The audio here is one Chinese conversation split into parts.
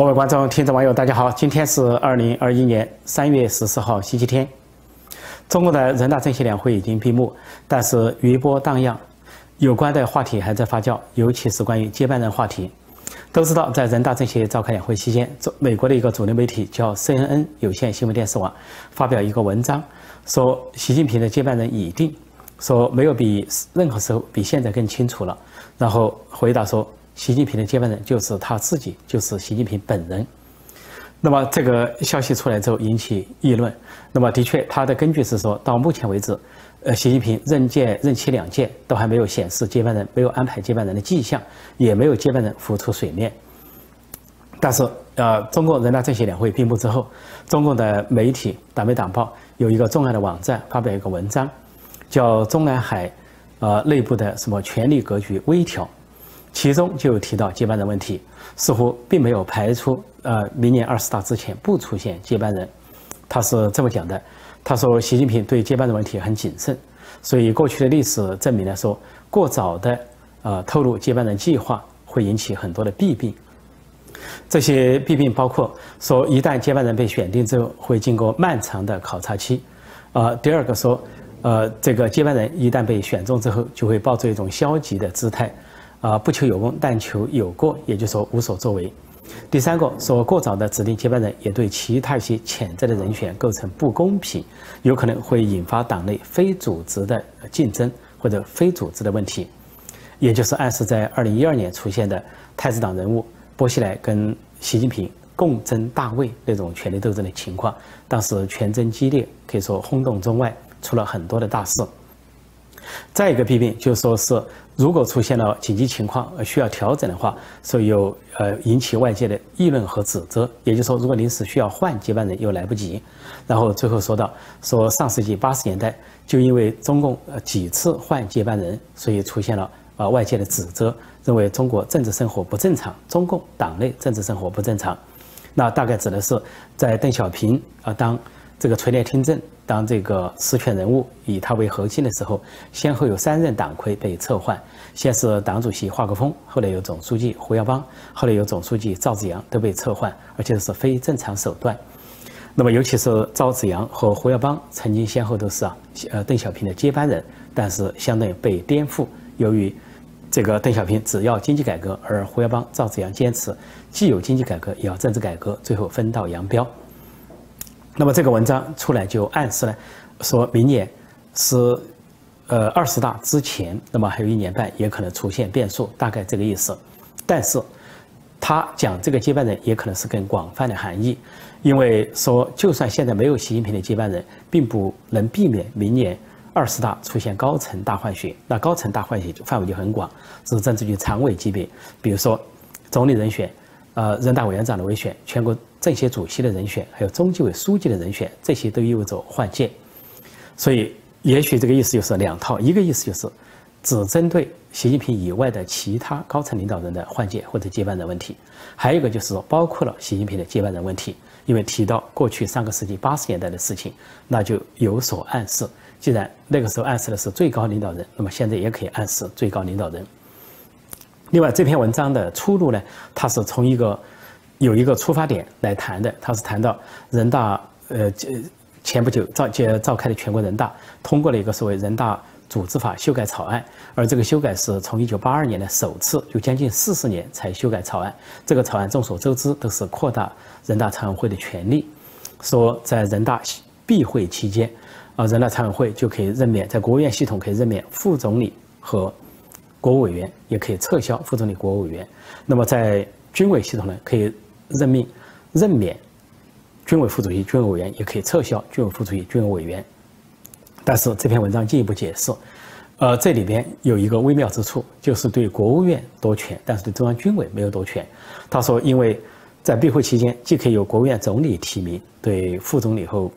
各位观众、听众、网友，大家好！今天是二零二一年三月十四号，星期天。中国的人大政协两会已经闭幕，但是余波荡漾，有关的话题还在发酵，尤其是关于接班人话题。都知道，在人大政协召开两会期间，美国的一个主流媒体叫 CNN 有线新闻电视网发表一个文章，说习近平的接班人已定，说没有比任何时候比现在更清楚了。然后回答说。习近平的接班人就是他自己，就是习近平本人。那么这个消息出来之后引起议论。那么的确，他的根据是说到目前为止，呃，习近平任届任期两届都还没有显示接班人，没有安排接班人的迹象，也没有接班人浮出水面。但是，呃，中共人大政协两会闭幕之后，中共的媒体党媒党报有一个重要的网站发表一个文章，叫《中南海，呃，内部的什么权力格局微调》。其中就提到接班人问题，似乎并没有排除呃明年二十大之前不出现接班人。他是这么讲的，他说习近平对接班人问题很谨慎，所以过去的历史证明来说，过早的呃透露接班人计划会引起很多的弊病。这些弊病包括说，一旦接班人被选定之后，会经过漫长的考察期。呃，第二个说，呃这个接班人一旦被选中之后，就会抱着一种消极的姿态。啊，不求有功，但求有过，也就是说无所作为。第三个说过早的指定接班人，也对其他一些潜在的人选构成不公平，有可能会引发党内非组织的竞争或者非组织的问题，也就是暗示在二零一二年出现的太子党人物薄熙来跟习近平共争大位那种权力斗争的情况。当时权争激烈，可以说轰动中外，出了很多的大事。再一个弊病就是说是，如果出现了紧急情况而需要调整的话，所以有呃引起外界的议论和指责。也就是说，如果临时需要换接班人又来不及。然后最后说到，说上世纪八十年代就因为中共呃几次换接班人，所以出现了啊外界的指责，认为中国政治生活不正常，中共党内政治生活不正常。那大概指的是在邓小平啊当。这个垂帘听政，当这个实权人物以他为核心的时候，先后有三任党魁被撤换，先是党主席华国锋，后来有总书记胡耀邦，后来有总书记赵紫阳都被撤换，而且是非正常手段。那么，尤其是赵紫阳和胡耀邦曾经先后都是啊，呃，邓小平的接班人，但是相当于被颠覆。由于这个邓小平只要经济改革，而胡耀邦、赵紫阳坚持既有经济改革也要政治改革，最后分道扬镳。那么这个文章出来就暗示了，说明年是呃二十大之前，那么还有一年半也可能出现变数，大概这个意思。但是他讲这个接班人也可能是更广泛的含义，因为说就算现在没有习近平的接班人，并不能避免明年二十大出现高层大换血。那高层大换血范围就很广，是政治局常委级别，比如说总理人选。呃，人大委员长的委选，全国政协主席的人选，还有中纪委书记的人选，这些都意味着换届。所以，也许这个意思就是两套：一个意思就是只针对习近平以外的其他高层领导人的换届或者接班人问题；还有一个就是说，包括了习近平的接班人问题。因为提到过去上个世纪八十年代的事情，那就有所暗示。既然那个时候暗示的是最高领导人，那么现在也可以暗示最高领导人。另外，这篇文章的出路呢，它是从一个有一个出发点来谈的，他是谈到人大呃前不久召接召开的全国人大通过了一个所谓人大组织法修改草案，而这个修改是从一九八二年的首次，就将近四十年才修改草案。这个草案众所周知都是扩大人大常委会的权力，说在人大闭会期间，啊，人大常委会就可以任免在国务院系统可以任免副总理和。国务委员也可以撤销副总理、国务委员。那么在军委系统呢，可以任命、任免军委副主席、军委委员，也可以撤销军委副主席、军委委员。但是这篇文章进一步解释，呃，这里边有一个微妙之处，就是对国务院夺权，但是对中央军委没有夺权。他说，因为在闭会期间，既可以由国务院总理提名对副总理和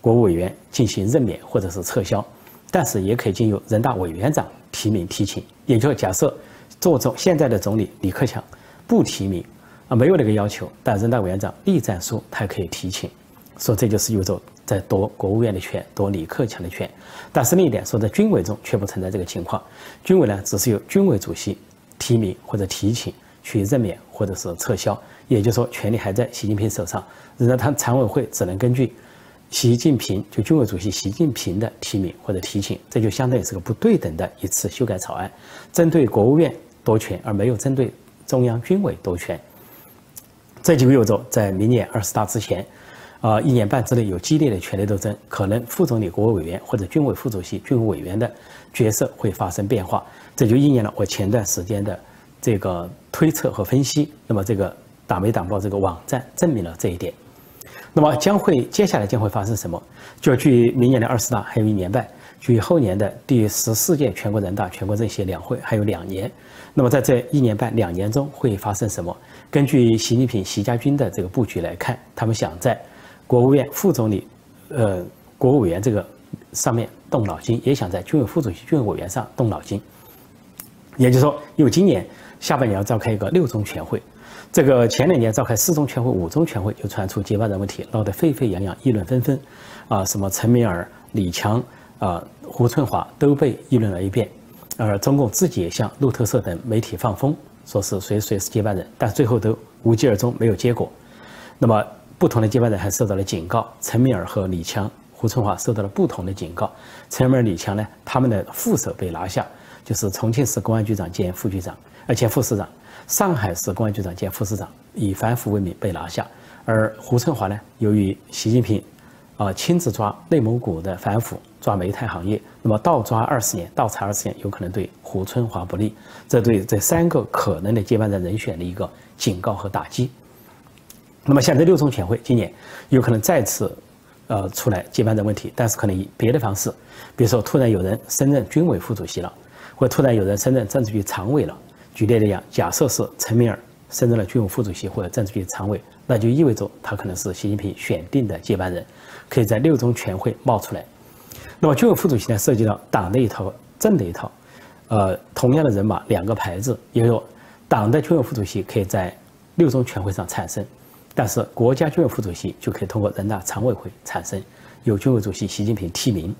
国务委员进行任免或者是撤销，但是也可以经由人大委员长。提名提请，也就是假设做总现在的总理李克强不提名啊，没有那个要求，但人大委员长栗战书他可以提请，说这就是有着在夺国务院的权，夺李克强的权。但是另一点说，在军委中却不存在这个情况，军委呢只是由军委主席提名或者提请，去任免或者是撤销，也就是说，权力还在习近平手上。人大常常委会只能根据习近平就军委主席习近平的提名或者提请，这就相当于是个不对等的一次修改草案，针对国务院夺权，而没有针对中央军委夺权。这就意味着在明年二十大之前，啊，一年半之内有激烈的权力斗争，可能副总理、国务委员或者军委副主席、军委委员的角色会发生变化。这就应验了我前段时间的。这个推测和分析，那么这个党媒党报这个网站证明了这一点。那么将会接下来将会发生什么？就距明年的二十大还有一年半，距后年的第十四届全国人大全国政协两会还有两年。那么在这一年半两年中会发生什么？根据习近平、习家军的这个布局来看，他们想在国务院副总理、呃国务委员这个上面动脑筋，也想在军委副主席、军委委员上动脑筋。也就是说，因为今年。下半年要召开一个六中全会，这个前两年召开四中全会、五中全会就传出接班人问题，闹得沸沸扬扬，议论纷纷，啊，什么陈敏尔、李强、啊胡春华都被议论了一遍，而中共自己也向路透社等媒体放风，说是谁谁是接班人，但最后都无疾而终，没有结果。那么不同的接班人还受到了警告，陈敏尔和李强、胡春华受到了不同的警告。陈敏尔、李强呢，他们的副手被拿下，就是重庆市公安局长兼副局长。而且副市长，上海市公安局长兼副市长以反腐为名被拿下，而胡春华呢，由于习近平，啊亲自抓内蒙古的反腐，抓煤炭行业，那么倒抓二十年，倒查二十年，有可能对胡春华不利，这对这三个可能的接班人人选的一个警告和打击。那么像这六中全会今年有可能再次，呃出来接班人问题，但是可能以别的方式，比如说突然有人升任军委副主席了，或突然有人升任政治局常委了。举例来讲，假设是陈敏尔升任了军委副主席或者政治局常委，那就意味着他可能是习近平选定的接班人，可以在六中全会冒出来。那么军委副主席呢，涉及到党的一套、政的一套，呃，同样的人马两个牌子，也有党的军委副主席可以在六中全会上产生，但是国家军委副主席就可以通过人大常委会产生，由军委主席习近平提名。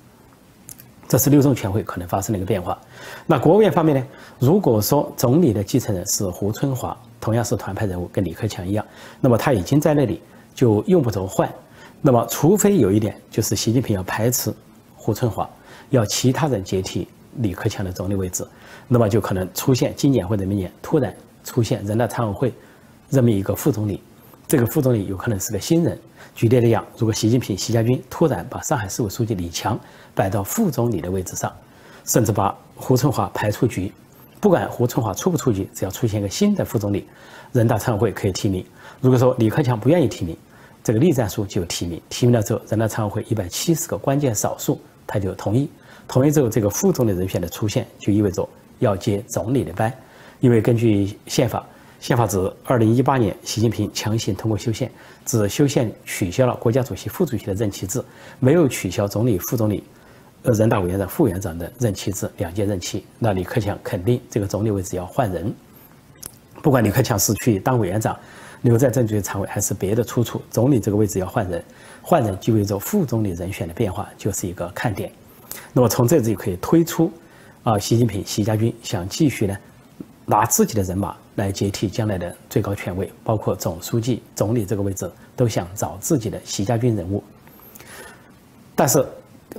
这是六中全会可能发生的一个变化。那国务院方面呢？如果说总理的继承人是胡春华，同样是团派人物，跟李克强一样，那么他已经在那里，就用不着换。那么，除非有一点，就是习近平要排斥胡春华，要其他人接替李克强的总理位置，那么就可能出现今年或者明年突然出现人大常委会任命一个副总理。这个副总理有可能是个新人。举例来讲，如果习近平、习家军突然把上海市委书记李强摆到副总理的位置上，甚至把胡春华排出局，不管胡春华出不出局，只要出现一个新的副总理，人大常委会可以提名。如果说李克强不愿意提名，这个栗战书就提名。提名了之后，人大常委会一百七十个关键少数他就同意。同意之后，这个副总理人选的出现，就意味着要接总理的班，因为根据宪法。宪法指，二零一八年习近平强行通过修宪，只修宪取消了国家主席、副主席的任期制，没有取消总理、副总理、呃人大委员长、副委员长的任期制，两届任期。那李克强肯定这个总理位置要换人，不管李克强是去当委员长，留在政治局常委，还是别的出处，总理这个位置要换人，换人意味着副总理人选的变化，就是一个看点。那么从这里可以推出，啊，习近平、习家军想继续呢，拿自己的人马。来接替将来的最高权位，包括总书记、总理这个位置，都想找自己的习家军人物。但是，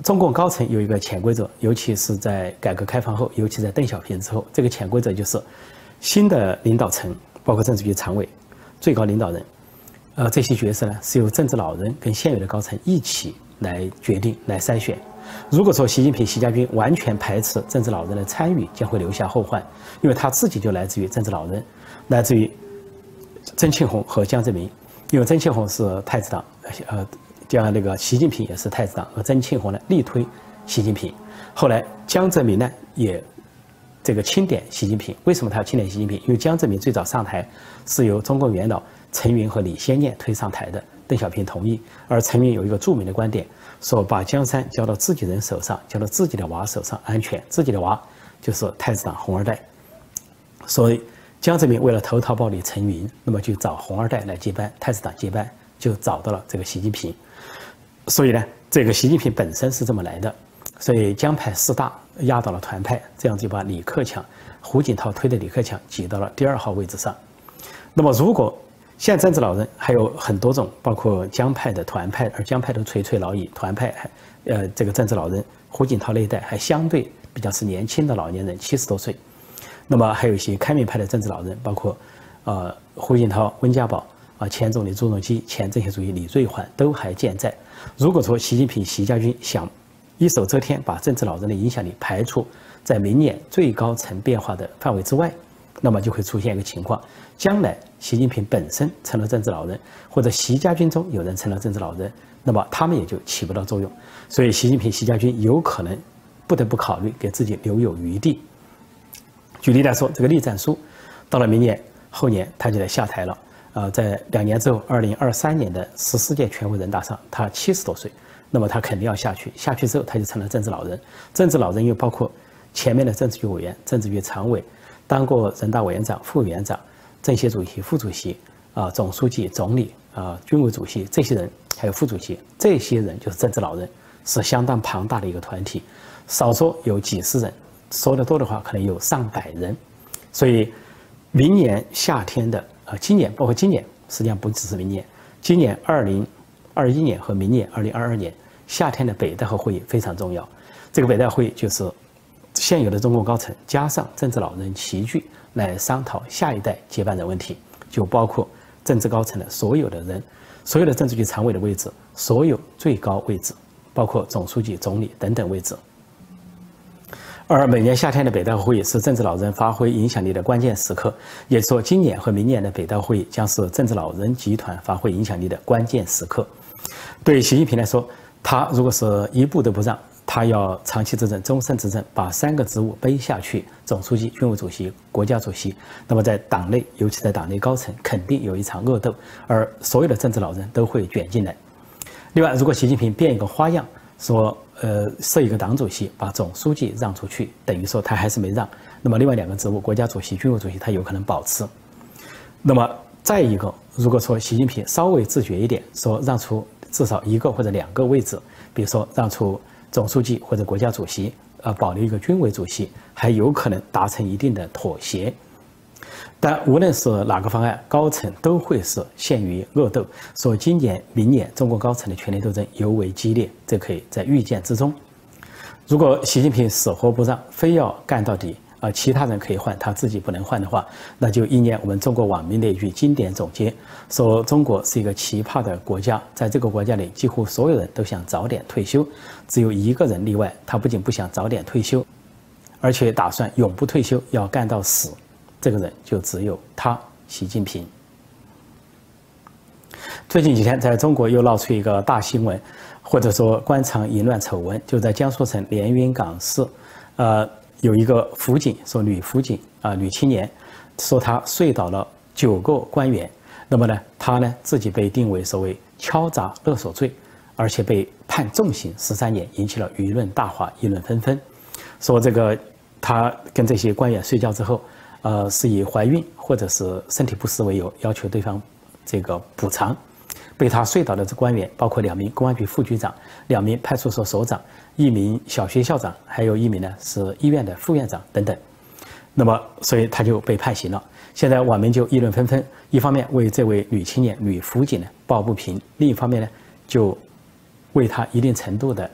中共高层有一个潜规则，尤其是在改革开放后，尤其在邓小平之后，这个潜规则就是：新的领导层，包括政治局常委、最高领导人，呃，这些角色呢，是由政治老人跟现有的高层一起来决定、来筛选。如果说习近平、习家军完全排斥政治老人的参与，将会留下后患，因为他自己就来自于政治老人，来自于曾庆红和江泽民。因为曾庆红是太子党，呃，像那个习近平也是太子党，而曾庆红呢力推习近平。后来江泽民呢也这个钦点习近平。为什么他要钦点习近平？因为江泽民最早上台是由中共元老陈云和李先念推上台的，邓小平同意。而陈云有一个著名的观点。说把江山交到自己人手上，交到自己的娃手上安全。自己的娃就是太子党红二代，所以江泽民为了投桃报李陈云，那么就找红二代来接班，太子党接班，就找到了这个习近平。所以呢，这个习近平本身是这么来的。所以江派四大压倒了团派，这样就把李克强、胡锦涛推的李克强挤到了第二号位置上。那么如果现在政治老人还有很多种，包括江派的、团派，而江派都垂垂老矣，团派还呃这个政治老人胡锦涛那一代还相对比较是年轻的老年人，七十多岁。那么还有一些开明派的政治老人，包括呃胡锦涛、温家宝啊，前总理朱镕基、前政协主席李瑞环都还健在。如果说习近平、习家军想一手遮天，把政治老人的影响力排除在明年最高层变化的范围之外，那么就会出现一个情况：将来习近平本身成了政治老人，或者习家军中有人成了政治老人，那么他们也就起不到作用。所以，习近平、习家军有可能不得不考虑给自己留有余地。举例来说，这个栗战书到了明年后年他就得下台了。呃，在两年之后，二零二三年的十四届全国人大上，他七十多岁。那么他肯定要下去，下去之后他就成了政治老人。政治老人又包括前面的政治局委员、政治局常委，当过人大委员长、副委员长、政协主席、副主席啊、总书记、总理啊、军委主席这些人，还有副主席，这些人就是政治老人，是相当庞大的一个团体，少说有几十人，说的多的话可能有上百人。所以，明年夏天的啊，今年包括今年，实际上不只是明年，今年二零。二一年和明年二零二二年夏天的北戴河会议非常重要。这个北戴会议就是现有的中共高层加上政治老人齐聚来商讨下一代接班人问题，就包括政治高层的所有的人，所有的政治局常委的位置，所有最高位置，包括总书记、总理等等位置。而每年夏天的北戴河会议是政治老人发挥影响力的关键时刻，也说今年和明年的北戴会议将是政治老人集团发挥影响力的关键时刻。对习近平来说，他如果是一步都不让，他要长期执政、终身执政，把三个职务背下去——总书记、军委主席、国家主席，那么在党内，尤其在党内高层，肯定有一场恶斗，而所有的政治老人都会卷进来。另外，如果习近平变一个花样，说呃设一个党主席，把总书记让出去，等于说他还是没让，那么另外两个职务，国家主席、军委主席，他有可能保持。那么再一个，如果说习近平稍微自觉一点，说让出。至少一个或者两个位置，比如说让出总书记或者国家主席，呃，保留一个军委主席，还有可能达成一定的妥协。但无论是哪个方案，高层都会是陷于恶斗。说今年、明年中国高层的权力斗争尤为激烈，这可以在预见之中。如果习近平死活不让，非要干到底。啊，其他人可以换，他自己不能换的话，那就应验我们中国网民的一句经典总结：说中国是一个奇葩的国家，在这个国家里，几乎所有人都想早点退休，只有一个人例外，他不仅不想早点退休，而且打算永不退休，要干到死。这个人就只有他，习近平。最近几天，在中国又闹出一个大新闻，或者说官场淫乱丑闻，就在江苏省连云港市，呃。有一个辅警说女辅警啊女青年，说她睡倒了九个官员，那么呢她呢自己被定为所谓敲诈勒索罪，而且被判重刑十三年，引起了舆论大哗，议论纷纷。说这个她跟这些官员睡觉之后，呃是以怀孕或者是身体不适为由，要求对方这个补偿。被他睡倒的这官员包括两名公安局副局长、两名派出所所长、一名小学校长，还有一名呢是医院的副院长等等。那么，所以他就被判刑了。现在网民就议论纷纷，一方面为这位女青年、女辅警呢抱不平，另一方面呢就为他一定程度的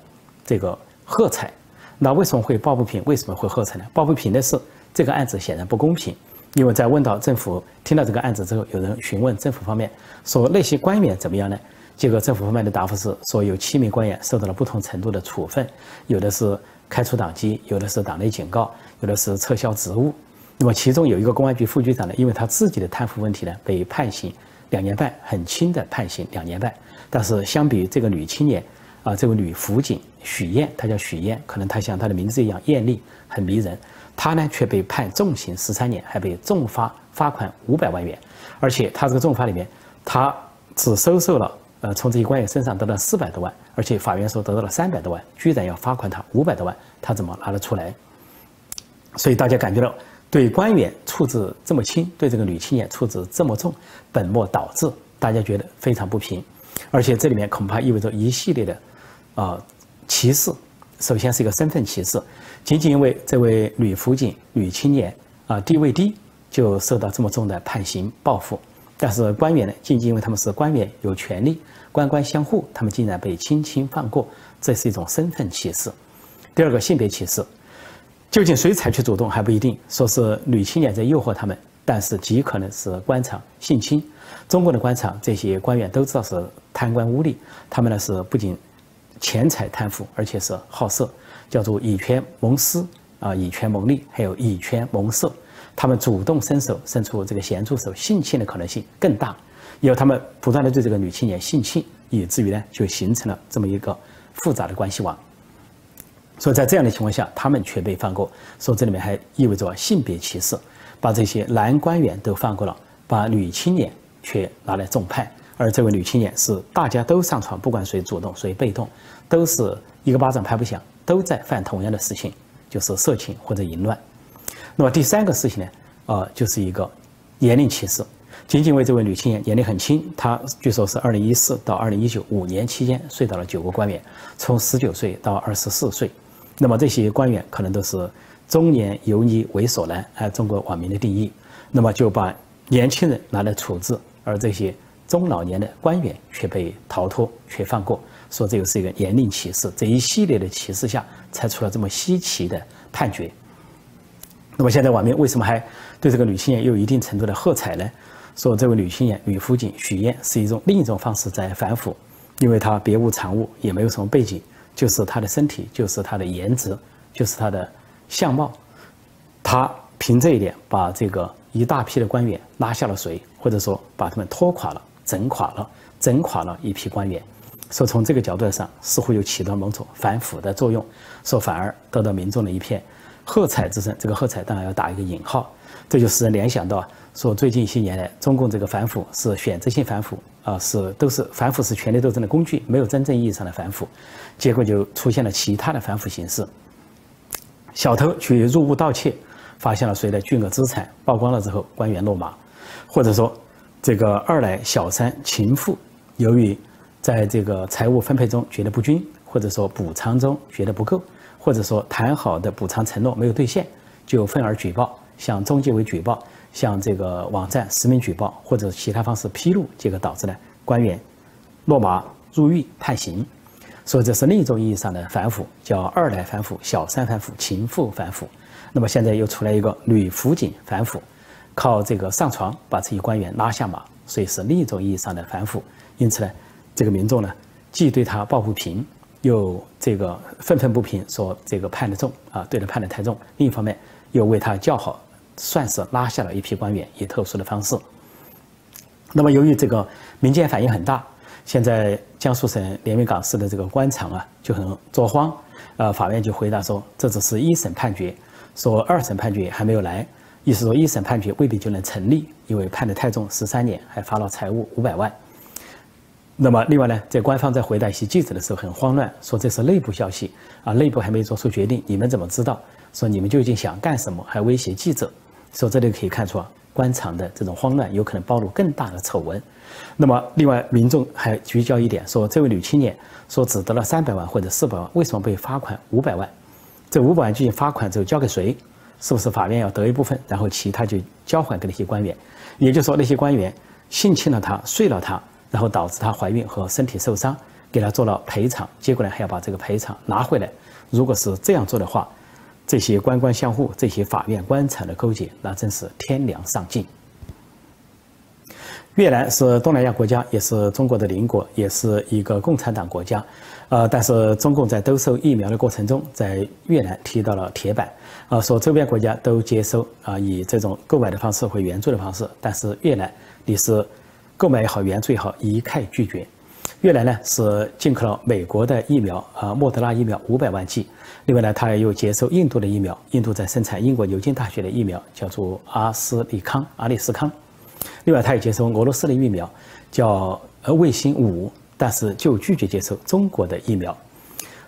这个喝彩。那为什么会抱不平？为什么会喝彩呢？抱不平的是这个案子显然不公平。因为在问到政府听到这个案子之后，有人询问政府方面说那些官员怎么样呢？结果政府方面的答复是说有七名官员受到了不同程度的处分，有的是开除党籍，有的是党内警告，有的是撤销职务。那么其中有一个公安局副局长呢，因为他自己的贪腐问题呢，被判刑两年半，很轻的判刑两年半。但是相比于这个女青年啊，这位女辅警许燕，她叫许燕，可能她像她的名字一样艳丽，很迷人。他呢却被判重刑十三年，还被重罚罚款五百万元，而且他这个重罚里面，他只收受了呃从这些官员身上得到四百多万，而且法院说得到了三百多万，居然要罚款他五百多万，他怎么拿得出来？所以大家感觉到对官员处置这么轻，对这个女青年处置这么重，本末倒置，大家觉得非常不平，而且这里面恐怕意味着一系列的啊歧视。首先是一个身份歧视，仅仅因为这位女辅警、女青年啊地位低，就受到这么重的判刑报复。但是官员呢，仅仅因为他们是官员，有权利，官官相护，他们竟然被轻轻放过，这是一种身份歧视。第二个性别歧视，究竟谁采取主动还不一定。说是女青年在诱惑他们，但是极可能是官场性侵。中国的官场这些官员都知道是贪官污吏，他们呢是不仅钱财贪腐，而且是好色，叫做以权谋私啊，以权谋利，还有以权谋色。他们主动伸手伸出这个咸猪手，性侵的可能性更大。有他们不断的对这个女青年性侵，以至于呢就形成了这么一个复杂的关系网。所以在这样的情况下，他们却被放过。说这里面还意味着性别歧视，把这些男官员都放过了，把女青年却拿来重判。而这位女青年是大家都上床，不管谁主动谁被动，都是一个巴掌拍不响，都在犯同样的事情，就是色情或者淫乱。那么第三个事情呢，呃，就是一个年龄歧视。仅仅为这位女青年年龄很轻，她据说是二零一四到二零一九五年期间睡到了九个官员，从十九岁到二十四岁。那么这些官员可能都是中年油腻猥琐男，按中国网民的定义。那么就把年轻人拿来处置，而这些中老年的官员却被逃脱，却放过，说这个是一个年龄歧视。这一系列的歧视下，才出了这么稀奇的判决。那么现在网民为什么还对这个女青年有一定程度的喝彩呢？说这位女青年女辅警许燕是一种另一种方式在反腐，因为她别无长物，也没有什么背景。就是她的身体，就是她的颜值，就是他的相貌，他凭这一点把这个一大批的官员拉下了水，或者说把他们拖垮了、整垮了、整垮了一批官员。说从这个角度上，似乎又起到某种反腐的作用，说反而得到民众的一片喝彩之声。这个喝彩当然要打一个引号，这就使人联想到说最近一些年来，中共这个反腐是选择性反腐。啊，是都是反腐是权力斗争的工具，没有真正意义上的反腐，结果就出现了其他的反腐形式。小偷去入屋盗窃，发现了谁的巨额资产，曝光了之后，官员落马；或者说，这个二奶、小三、情妇，由于在这个财务分配中觉得不均，或者说补偿中觉得不够，或者说谈好的补偿承诺没有兑现，就愤而举报，向中纪委举报。向这个网站实名举报或者其他方式披露，结果导致呢官员落马入狱判刑，所以这是另一种意义上的反腐，叫二奶反腐、小三反腐、情妇反腐。那么现在又出来一个女辅警反腐，靠这个上床把这些官员拉下马，所以是另一种意义上的反腐。因此呢，这个民众呢既对他抱不平，又这个愤愤不平，说这个判的重啊，对他判的太重。另一方面又为他叫好。算是拉下了一批官员，以特殊的方式。那么，由于这个民间反应很大，现在江苏省连云港市的这个官场啊就很作慌。呃，法院就回答说，这只是一审判决，说二审判决还没有来，意思说一审判决未必就能成立，因为判的太重，十三年，还罚了财物五百万。那么，另外呢，在官方在回答一些记者的时候很慌乱，说这是内部消息啊，内部还没做出决定，你们怎么知道？说你们究竟想干什么？还威胁记者。说这里可以看出啊，官场的这种慌乱有可能暴露更大的丑闻。那么，另外民众还聚焦一点，说这位女青年说只得了三百万或者四百万，为什么被罚款五百万？这五百万究竟罚款之后交给谁？是不是法院要得一部分，然后其他就交还给那些官员？也就是说，那些官员性侵了她，睡了她，然后导致她怀孕和身体受伤，给她做了赔偿，结果呢还要把这个赔偿拿回来。如果是这样做的话，这些官官相护，这些法院官场的勾结，那真是天良上尽。越南是东南亚国家，也是中国的邻国，也是一个共产党国家。呃，但是中共在兜售疫苗的过程中，在越南踢到了铁板。啊，说周边国家都接收啊，以这种购买的方式或援助的方式，但是越南你是购买也好，援助也好，一概拒绝。越南呢是进口了美国的疫苗啊，莫德纳疫苗五百万剂。另外呢，他又接收印度的疫苗，印度在生产英国牛津大学的疫苗，叫做阿斯利康、阿利斯康。另外，他也接收俄罗斯的疫苗，叫呃卫星五，但是就拒绝接受中国的疫苗。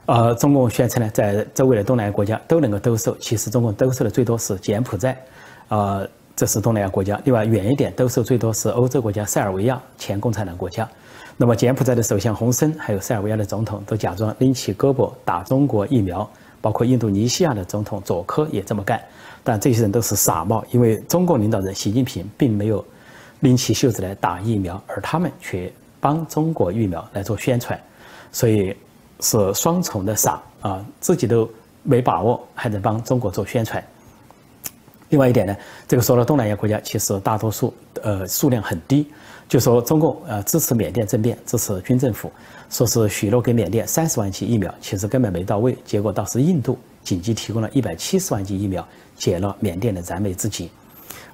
呃，中共宣称呢，在周围的东南亚国家都能够兜售，其实中共兜售的最多是柬埔寨，呃，这是东南亚国家。另外远一点兜售最多是欧洲国家塞尔维亚，前共产党国家。那么柬埔寨的首相洪森，还有塞尔维亚的总统都假装拎起胳膊打中国疫苗。包括印度尼西亚的总统佐科也这么干。但这些人都是傻帽，因为中共领导人习近平并没有拎起袖子来打疫苗，而他们却帮中国疫苗来做宣传，所以是双重的傻啊！自己都没把握，还在帮中国做宣传。另外一点呢，这个说了东南亚国家，其实大多数呃数量很低。就说中共呃支持缅甸政变，支持军政府，说是许诺给缅甸三十万剂疫苗，其实根本没到位。结果倒是印度紧急提供了一百七十万剂疫苗，解了缅甸的燃眉之急。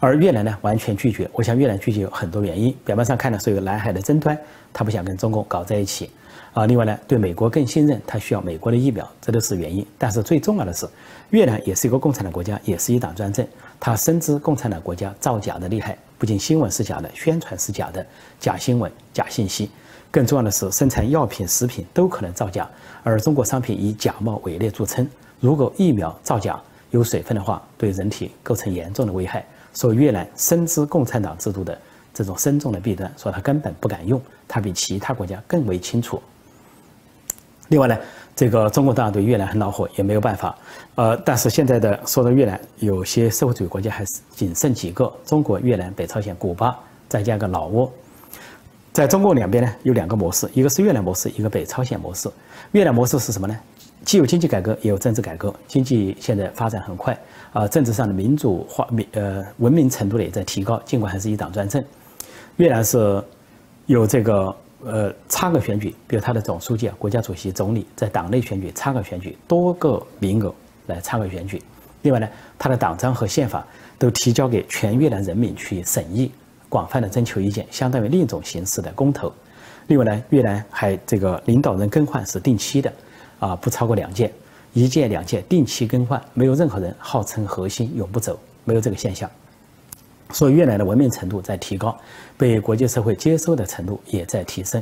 而越南呢，完全拒绝。我想越南拒绝有很多原因，表面上看呢是有南海的争端，他不想跟中共搞在一起。啊，另外呢，对美国更信任，他需要美国的疫苗，这都是原因。但是最重要的是，越南也是一个共产党国家，也是一党专政，他深知共产党国家造假的厉害。不仅新闻是假的，宣传是假的，假新闻、假信息，更重要的是生产药品、食品都可能造假，而中国商品以假冒伪劣著称。如果疫苗造假有水分的话，对人体构成严重的危害。说越南深知共产党制度的这种深重的弊端，说他根本不敢用，他比其他国家更为清楚。另外呢？这个中国当然对越南很恼火，也没有办法。呃，但是现在的说到越南，有些社会主义国家还是仅剩几个：中国、越南、北朝鲜、古巴，再加个老挝。在中共两边呢，有两个模式，一个是越南模式，一个北朝鲜模式。越南模式是什么呢？既有经济改革，也有政治改革。经济现在发展很快，啊，政治上的民主化、民呃文明程度呢也在提高，尽管还是一党专政。越南是有这个。呃，差额选举，比如他的总书记啊、国家主席、总理在党内选举差额选举，多个名额来差额选举。另外呢，他的党章和宪法都提交给全越南人民去审议，广泛的征求意见，相当于另一种形式的公投。另外呢，越南还这个领导人更换是定期的，啊，不超过两届，一届两届定期更换，没有任何人号称核心永不走，没有这个现象。所以越南的文明程度在提高，被国际社会接受的程度也在提升。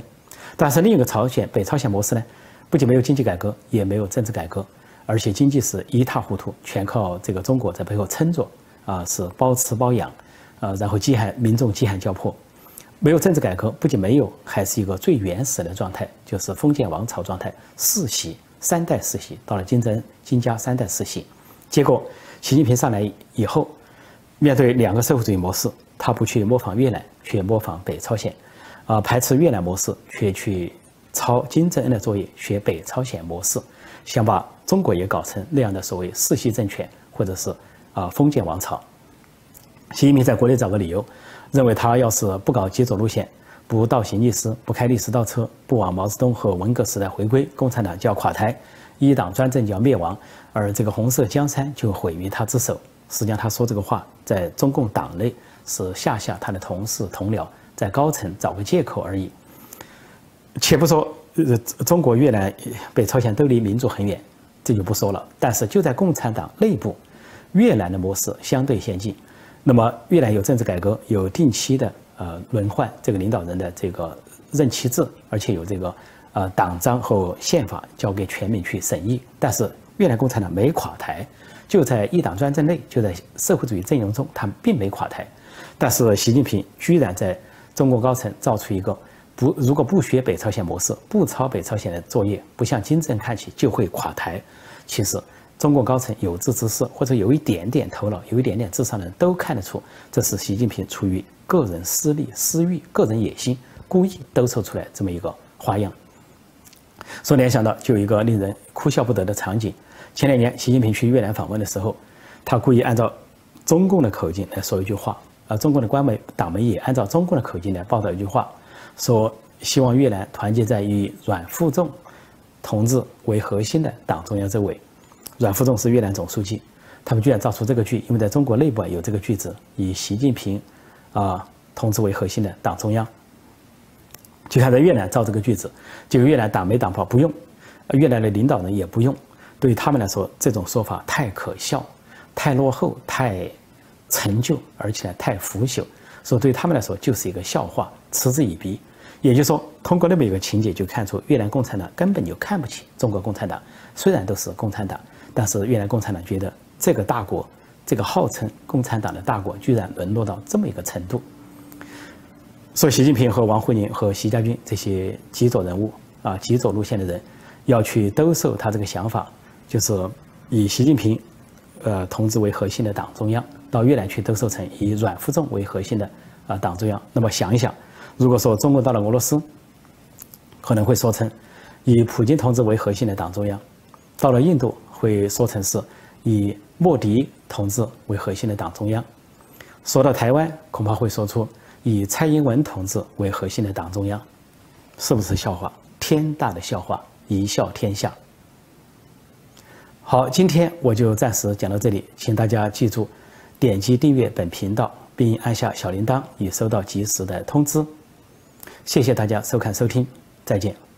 但是另一个朝鲜北朝鲜模式呢，不仅没有经济改革，也没有政治改革，而且经济是一塌糊涂，全靠这个中国在背后撑着，啊，是包吃包养，啊，然后饥寒民众饥寒交迫，没有政治改革，不仅没有，还是一个最原始的状态，就是封建王朝状态，世袭三代世袭，到了金正恩金家三代世袭，结果习近平上来以后。面对两个社会主义模式，他不去模仿越南，却模仿北朝鲜，啊，排斥越南模式，却去抄金正恩的作业，学北朝鲜模式，想把中国也搞成那样的所谓世袭政权，或者是啊封建王朝。习近平在国内找个理由，认为他要是不搞极左路线，不倒行逆施，不开历史倒车，不往毛泽东和文革时代回归，共产党就要垮台，一党专政就要灭亡，而这个红色江山就毁于他之手。实际上，他说这个话，在中共党内是吓吓他的同事同僚，在高层找个借口而已。且不说，呃，中国、越南、北朝鲜都离民主很远，这就不说了。但是就在共产党内部，越南的模式相对先进。那么，越南有政治改革，有定期的呃轮换这个领导人的这个任期制，而且有这个呃党章和宪法交给全民去审议。但是越南共产党没垮台。就在一党专政内，就在社会主义阵营中，他们并没垮台。但是习近平居然在中国高层造出一个不，如果不学北朝鲜模式，不抄北朝鲜的作业，不向金正看齐，就会垮台。其实中国高层有志之士，或者有一点点头脑、有一点点智商的人都看得出，这是习近平出于个人私利、私欲、个人野心，故意兜售出来这么一个花样。所联想到就有一个令人哭笑不得的场景。前两年，习近平去越南访问的时候，他故意按照中共的口径来说一句话，而中共的官媒、党媒也按照中共的口径来报道一句话，说希望越南团结在以阮富仲同志为核心的党中央周围。阮富仲是越南总书记，他们居然造出这个句，因为在中国内部啊有这个句子，以习近平啊同志为核心的党中央，就看在越南造这个句子，就越南党媒党报不用，越南的领导人也不用。对于他们来说，这种说法太可笑、太落后、太陈旧，而且太腐朽，所以对他们来说就是一个笑话，嗤之以鼻。也就是说，通过那么一个情节，就看出越南共产党根本就看不起中国共产党。虽然都是共产党，但是越南共产党觉得这个大国，这个号称共产党的大国，居然沦落到这么一个程度。所以，习近平和王沪宁和习家军这些极左人物啊，极左路线的人，要去兜售他这个想法。就是以习近平，呃，同志为核心的党中央，到越南去兜售成以阮富仲为核心的啊党中央。那么想一想，如果说中国到了俄罗斯，可能会说成以普京同志为核心的党中央；到了印度，会说成是以莫迪同志为核心的党中央；说到台湾，恐怕会说出以蔡英文同志为核心的党中央。是不是笑话？天大的笑话，一笑天下。好，今天我就暂时讲到这里，请大家记住，点击订阅本频道，并按下小铃铛，以收到及时的通知。谢谢大家收看收听，再见。